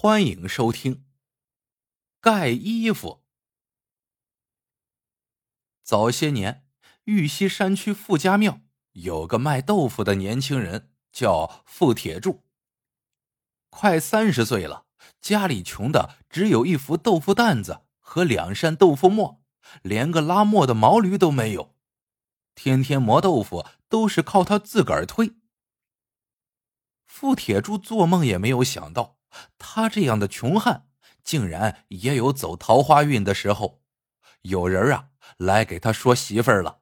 欢迎收听。盖衣服。早些年，玉溪山区傅家庙有个卖豆腐的年轻人，叫傅铁柱。快三十岁了，家里穷的只有一副豆腐担子和两扇豆腐磨，连个拉磨的毛驴都没有。天天磨豆腐都是靠他自个儿推。傅铁柱做梦也没有想到。他这样的穷汉，竟然也有走桃花运的时候。有人啊来给他说媳妇儿了，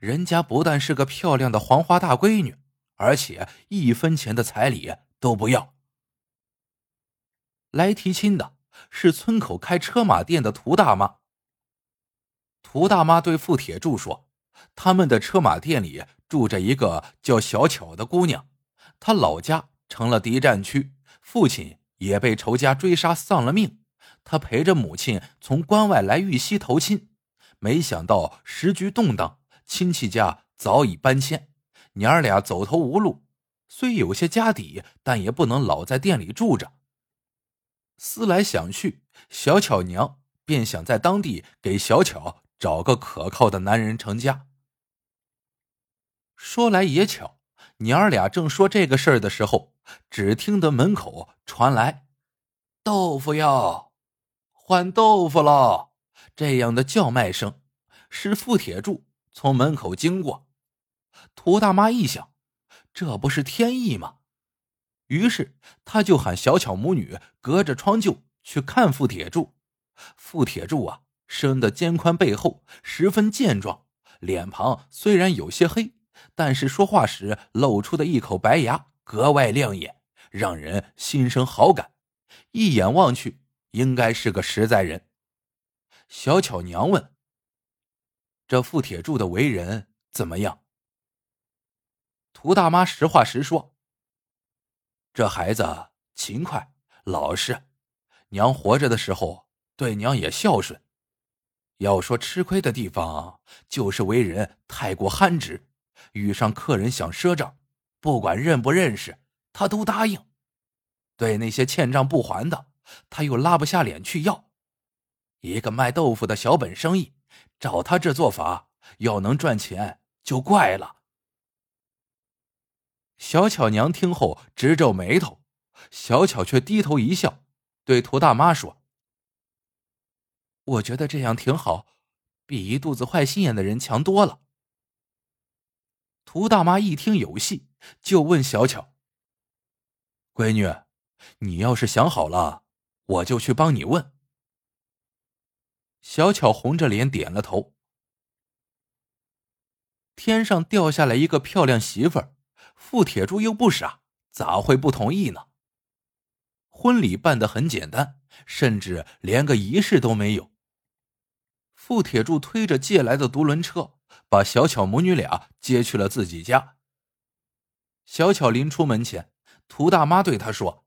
人家不但是个漂亮的黄花大闺女，而且一分钱的彩礼都不要。来提亲的是村口开车马店的涂大妈。涂大妈对付铁柱说：“他们的车马店里住着一个叫小巧的姑娘，她老家成了敌占区。”父亲也被仇家追杀，丧了命。他陪着母亲从关外来玉溪投亲，没想到时局动荡，亲戚家早已搬迁，娘儿俩走投无路。虽有些家底，但也不能老在店里住着。思来想去，小巧娘便想在当地给小巧找个可靠的男人成家。说来也巧。娘儿俩正说这个事儿的时候，只听得门口传来“豆腐哟，换豆腐喽”这样的叫卖声。是傅铁柱从门口经过。涂大妈一想，这不是天意吗？于是他就喊小巧母女隔着窗就去看傅铁柱。傅铁柱啊，生的肩宽背厚，十分健壮，脸庞虽然有些黑。但是说话时露出的一口白牙格外亮眼，让人心生好感。一眼望去，应该是个实在人。小巧娘问：“这傅铁柱的为人怎么样？”涂大妈实话实说：“这孩子勤快老实，娘活着的时候对娘也孝顺。要说吃亏的地方，就是为人太过憨直。”遇上客人想赊账，不管认不认识，他都答应。对那些欠账不还的，他又拉不下脸去要。一个卖豆腐的小本生意，照他这做法，要能赚钱就怪了。小巧娘听后直皱眉头，小巧却低头一笑，对涂大妈说：“我觉得这样挺好，比一肚子坏心眼的人强多了。”涂大妈一听有戏，就问小巧：“闺女，你要是想好了，我就去帮你问。”小巧红着脸点了头。天上掉下来一个漂亮媳妇儿，傅铁柱又不傻，咋会不同意呢？婚礼办得很简单，甚至连个仪式都没有。傅铁柱推着借来的独轮车。把小巧母女俩接去了自己家。小巧临出门前，涂大妈对她说：“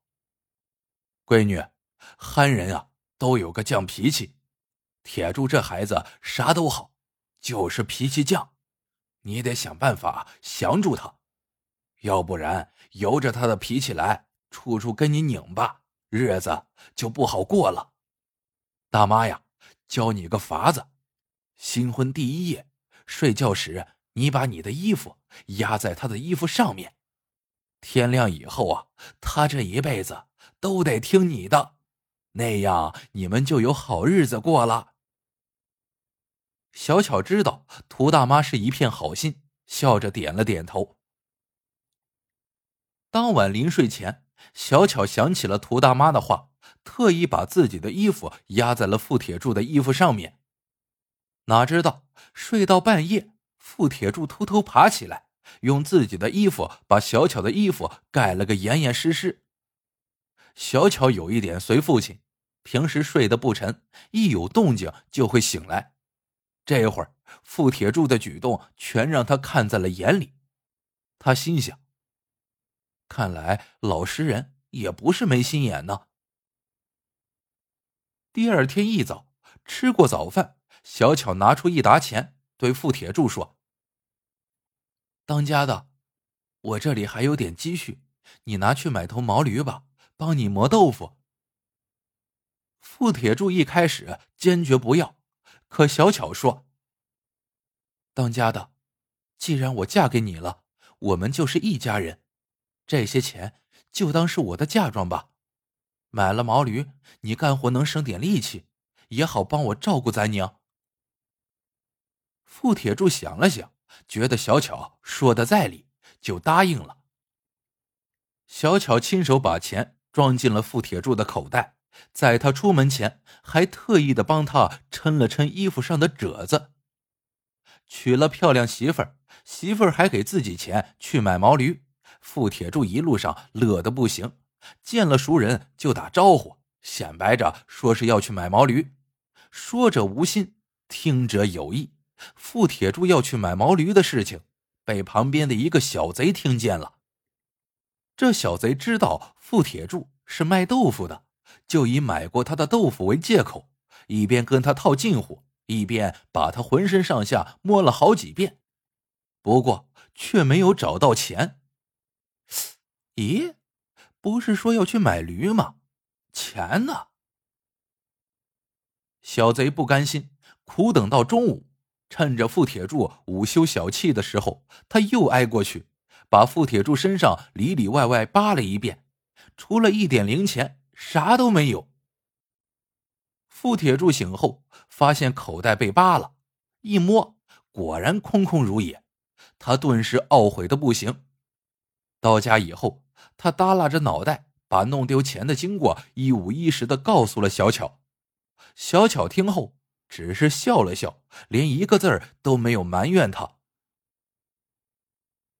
闺女，憨人啊，都有个犟脾气。铁柱这孩子啥都好，就是脾气犟，你得想办法降住他，要不然由着他的脾气来，处处跟你拧巴，日子就不好过了。大妈呀，教你个法子，新婚第一夜。”睡觉时，你把你的衣服压在他的衣服上面。天亮以后啊，他这一辈子都得听你的，那样你们就有好日子过了。小巧知道涂大妈是一片好心，笑着点了点头。当晚临睡前，小巧想起了涂大妈的话，特意把自己的衣服压在了傅铁柱的衣服上面。哪知道睡到半夜，傅铁柱偷偷爬起来，用自己的衣服把小巧的衣服盖了个严严实实。小巧有一点随父亲，平时睡得不沉，一有动静就会醒来。这会儿傅铁柱的举动全让他看在了眼里，他心想：看来老实人也不是没心眼呢。第二天一早，吃过早饭。小巧拿出一沓钱，对傅铁柱说：“当家的，我这里还有点积蓄，你拿去买头毛驴吧，帮你磨豆腐，傅铁柱一开始坚决不要，可小巧说：“当家的，既然我嫁给你了，我们就是一家人，这些钱就当是我的嫁妆吧。买了毛驴，你干活能省点力气，也好帮我照顾咱娘。”傅铁柱想了想，觉得小巧说的在理，就答应了。小巧亲手把钱装进了傅铁柱的口袋。在他出门前，还特意的帮他抻了抻衣服上的褶子。娶了漂亮媳妇儿，媳妇儿还给自己钱去买毛驴。傅铁柱一路上乐得不行，见了熟人就打招呼，显摆着说是要去买毛驴。说者无心，听者有意。傅铁柱要去买毛驴的事情，被旁边的一个小贼听见了。这小贼知道傅铁柱是卖豆腐的。就以买过他的豆腐为借口，一边跟他套近乎，一边把他浑身上下摸了好几遍，不过却没有找到钱。咦，不是说要去买驴吗？钱呢？小贼不甘心，苦等到中午，趁着傅铁柱午休小憩的时候，他又挨过去，把傅铁柱身上里里外外扒了一遍，除了一点零钱。啥都没有。傅铁柱醒后发现口袋被扒了，一摸果然空空如也，他顿时懊悔的不行。到家以后，他耷拉着脑袋，把弄丢钱的经过一五一十的告诉了小巧。小巧听后只是笑了笑，连一个字儿都没有埋怨他。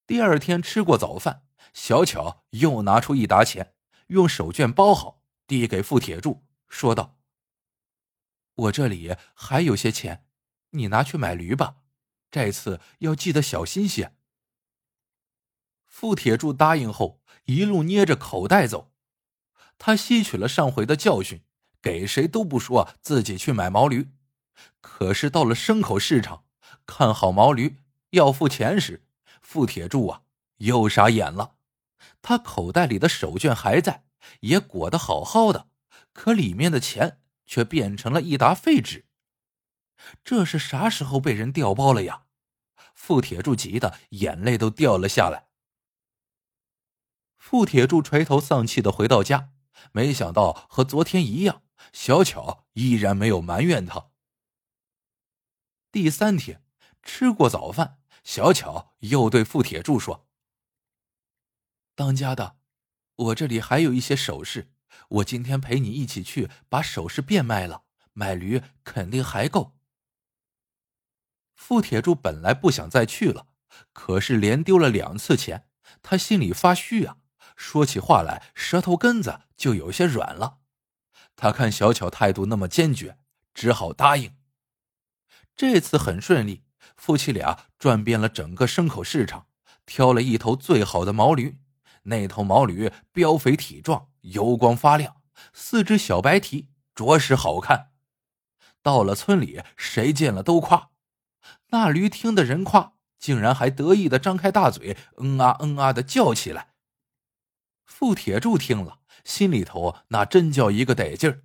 第二天吃过早饭，小巧又拿出一沓钱，用手绢包好。递给傅铁柱，说道：“我这里还有些钱，你拿去买驴吧。这次要记得小心些。”傅铁柱答应后，一路捏着口袋走。他吸取了上回的教训，给谁都不说自己去买毛驴。可是到了牲口市场，看好毛驴要付钱时，傅铁柱啊又傻眼了。他口袋里的手绢还在。也裹得好好的，可里面的钱却变成了一沓废纸。这是啥时候被人调包了呀？傅铁柱急得眼泪都掉了下来。傅铁柱垂头丧气的回到家，没想到和昨天一样，小巧依然没有埋怨他。第三天吃过早饭，小巧又对傅铁柱说：“当家的。”我这里还有一些首饰，我今天陪你一起去把首饰变卖了，买驴肯定还够。傅铁柱本来不想再去了，可是连丢了两次钱，他心里发虚啊，说起话来舌头根子就有些软了。他看小巧态度那么坚决，只好答应。这次很顺利，夫妻俩转遍了整个牲口市场，挑了一头最好的毛驴。那头毛驴膘肥体壮，油光发亮，四只小白蹄着实好看。到了村里，谁见了都夸。那驴听的人夸，竟然还得意的张开大嘴，嗯啊嗯啊的叫起来。傅铁柱听了，心里头那真叫一个得劲儿。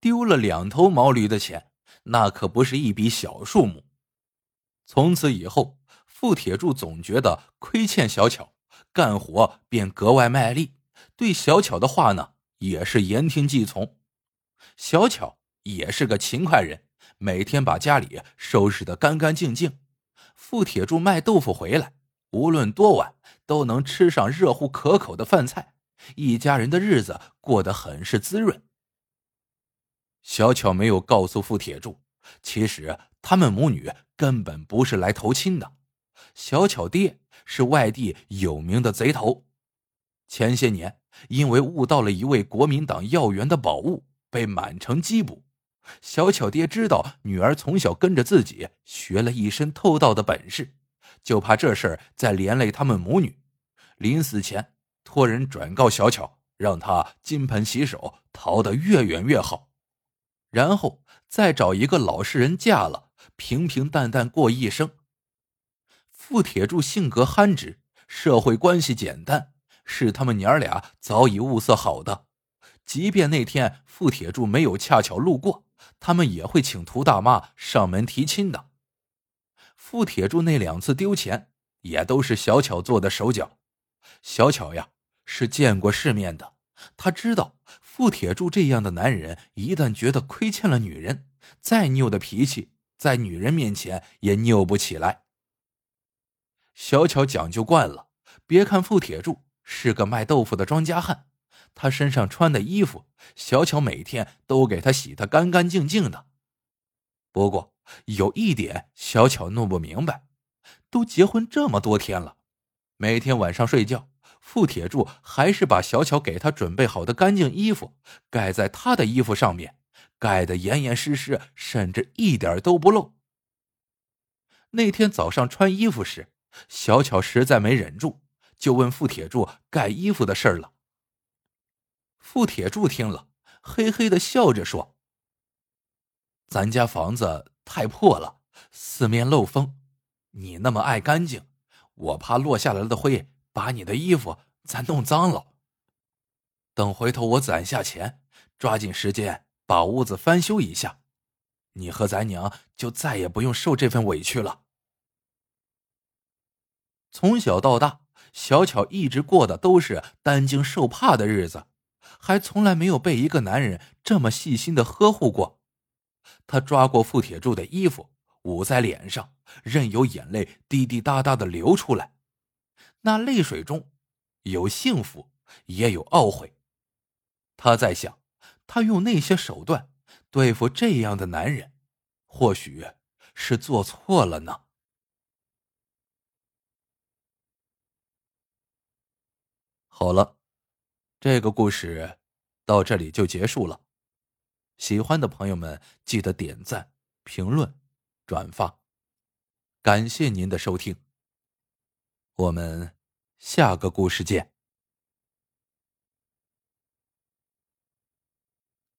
丢了两头毛驴的钱，那可不是一笔小数目。从此以后。傅铁柱总觉得亏欠小巧，干活便格外卖力，对小巧的话呢也是言听计从。小巧也是个勤快人，每天把家里收拾得干干净净。傅铁柱卖豆腐回来，无论多晚都能吃上热乎可口的饭菜，一家人的日子过得很是滋润。小巧没有告诉傅铁柱，其实他们母女根本不是来投亲的。小巧爹是外地有名的贼头，前些年因为误盗了一位国民党要员的宝物，被满城缉捕。小巧爹知道女儿从小跟着自己学了一身偷盗的本事，就怕这事儿再连累他们母女，临死前托人转告小巧，让她金盆洗手，逃得越远越好，然后再找一个老实人嫁了，平平淡淡过一生。傅铁柱性格憨直，社会关系简单，是他们娘俩早已物色好的。即便那天傅铁柱没有恰巧路过，他们也会请涂大妈上门提亲的。傅铁柱那两次丢钱，也都是小巧做的手脚。小巧呀，是见过世面的，他知道傅铁柱这样的男人，一旦觉得亏欠了女人，再拗的脾气，在女人面前也拗不起来。小巧讲究惯了，别看傅铁柱是个卖豆腐的庄稼汉。他身上穿的衣服，小巧每天都给他洗得干干净净的。不过有一点，小巧弄不明白：都结婚这么多天了，每天晚上睡觉，傅铁柱还是把小巧给他准备好的干净衣服盖在他的衣服上面，盖得严严实实，甚至一点都不漏。那天早上穿衣服时，小巧实在没忍住，就问傅铁柱盖衣服的事了。傅铁柱听了，嘿嘿的笑着说：“咱家房子太破了，四面漏风，你那么爱干净，我怕落下来的灰把你的衣服咱弄脏了。等回头我攒下钱，抓紧时间把屋子翻修一下，你和咱娘就再也不用受这份委屈了。”从小到大，小巧一直过的都是担惊受怕的日子。还从来没有被一个男人这么细心的呵护过。他抓过傅铁柱的衣服，捂在脸上，任由眼泪滴滴答答的流出来。那泪水中有幸福，也有懊悔。他在想，他用那些手段对付这样的男人，或许是做错了呢。好了。这个故事到这里就结束了。喜欢的朋友们记得点赞、评论、转发，感谢您的收听。我们下个故事见。